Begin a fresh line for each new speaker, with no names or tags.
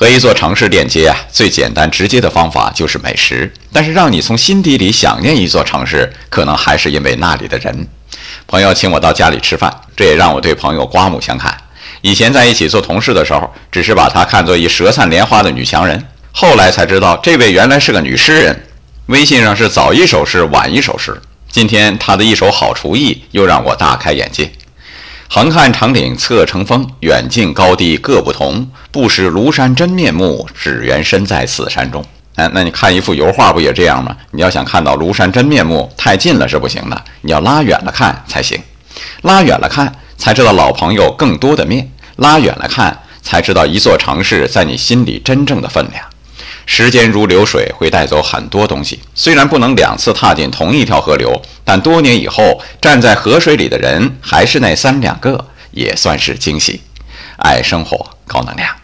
和一座城市链接啊，最简单直接的方法就是美食。但是让你从心底里想念一座城市，可能还是因为那里的人。朋友请我到家里吃饭，这也让我对朋友刮目相看。以前在一起做同事的时候，只是把她看作一舌灿莲花的女强人，后来才知道这位原来是个女诗人。微信上是早一首诗，晚一首诗。今天她的一手好厨艺，又让我大开眼界。横看成岭侧成峰，远近高低各不同。不识庐山真面目，只缘身在此山中。哎，那你看一幅油画不也这样吗？你要想看到庐山真面目，太近了是不行的，你要拉远了看才行。拉远了看，才知道老朋友更多的面；拉远了看，才知道一座城市在你心里真正的分量。时间如流水，会带走很多东西。虽然不能两次踏进同一条河流，但多年以后站在河水里的人还是那三两个，也算是惊喜。爱生活，高能量。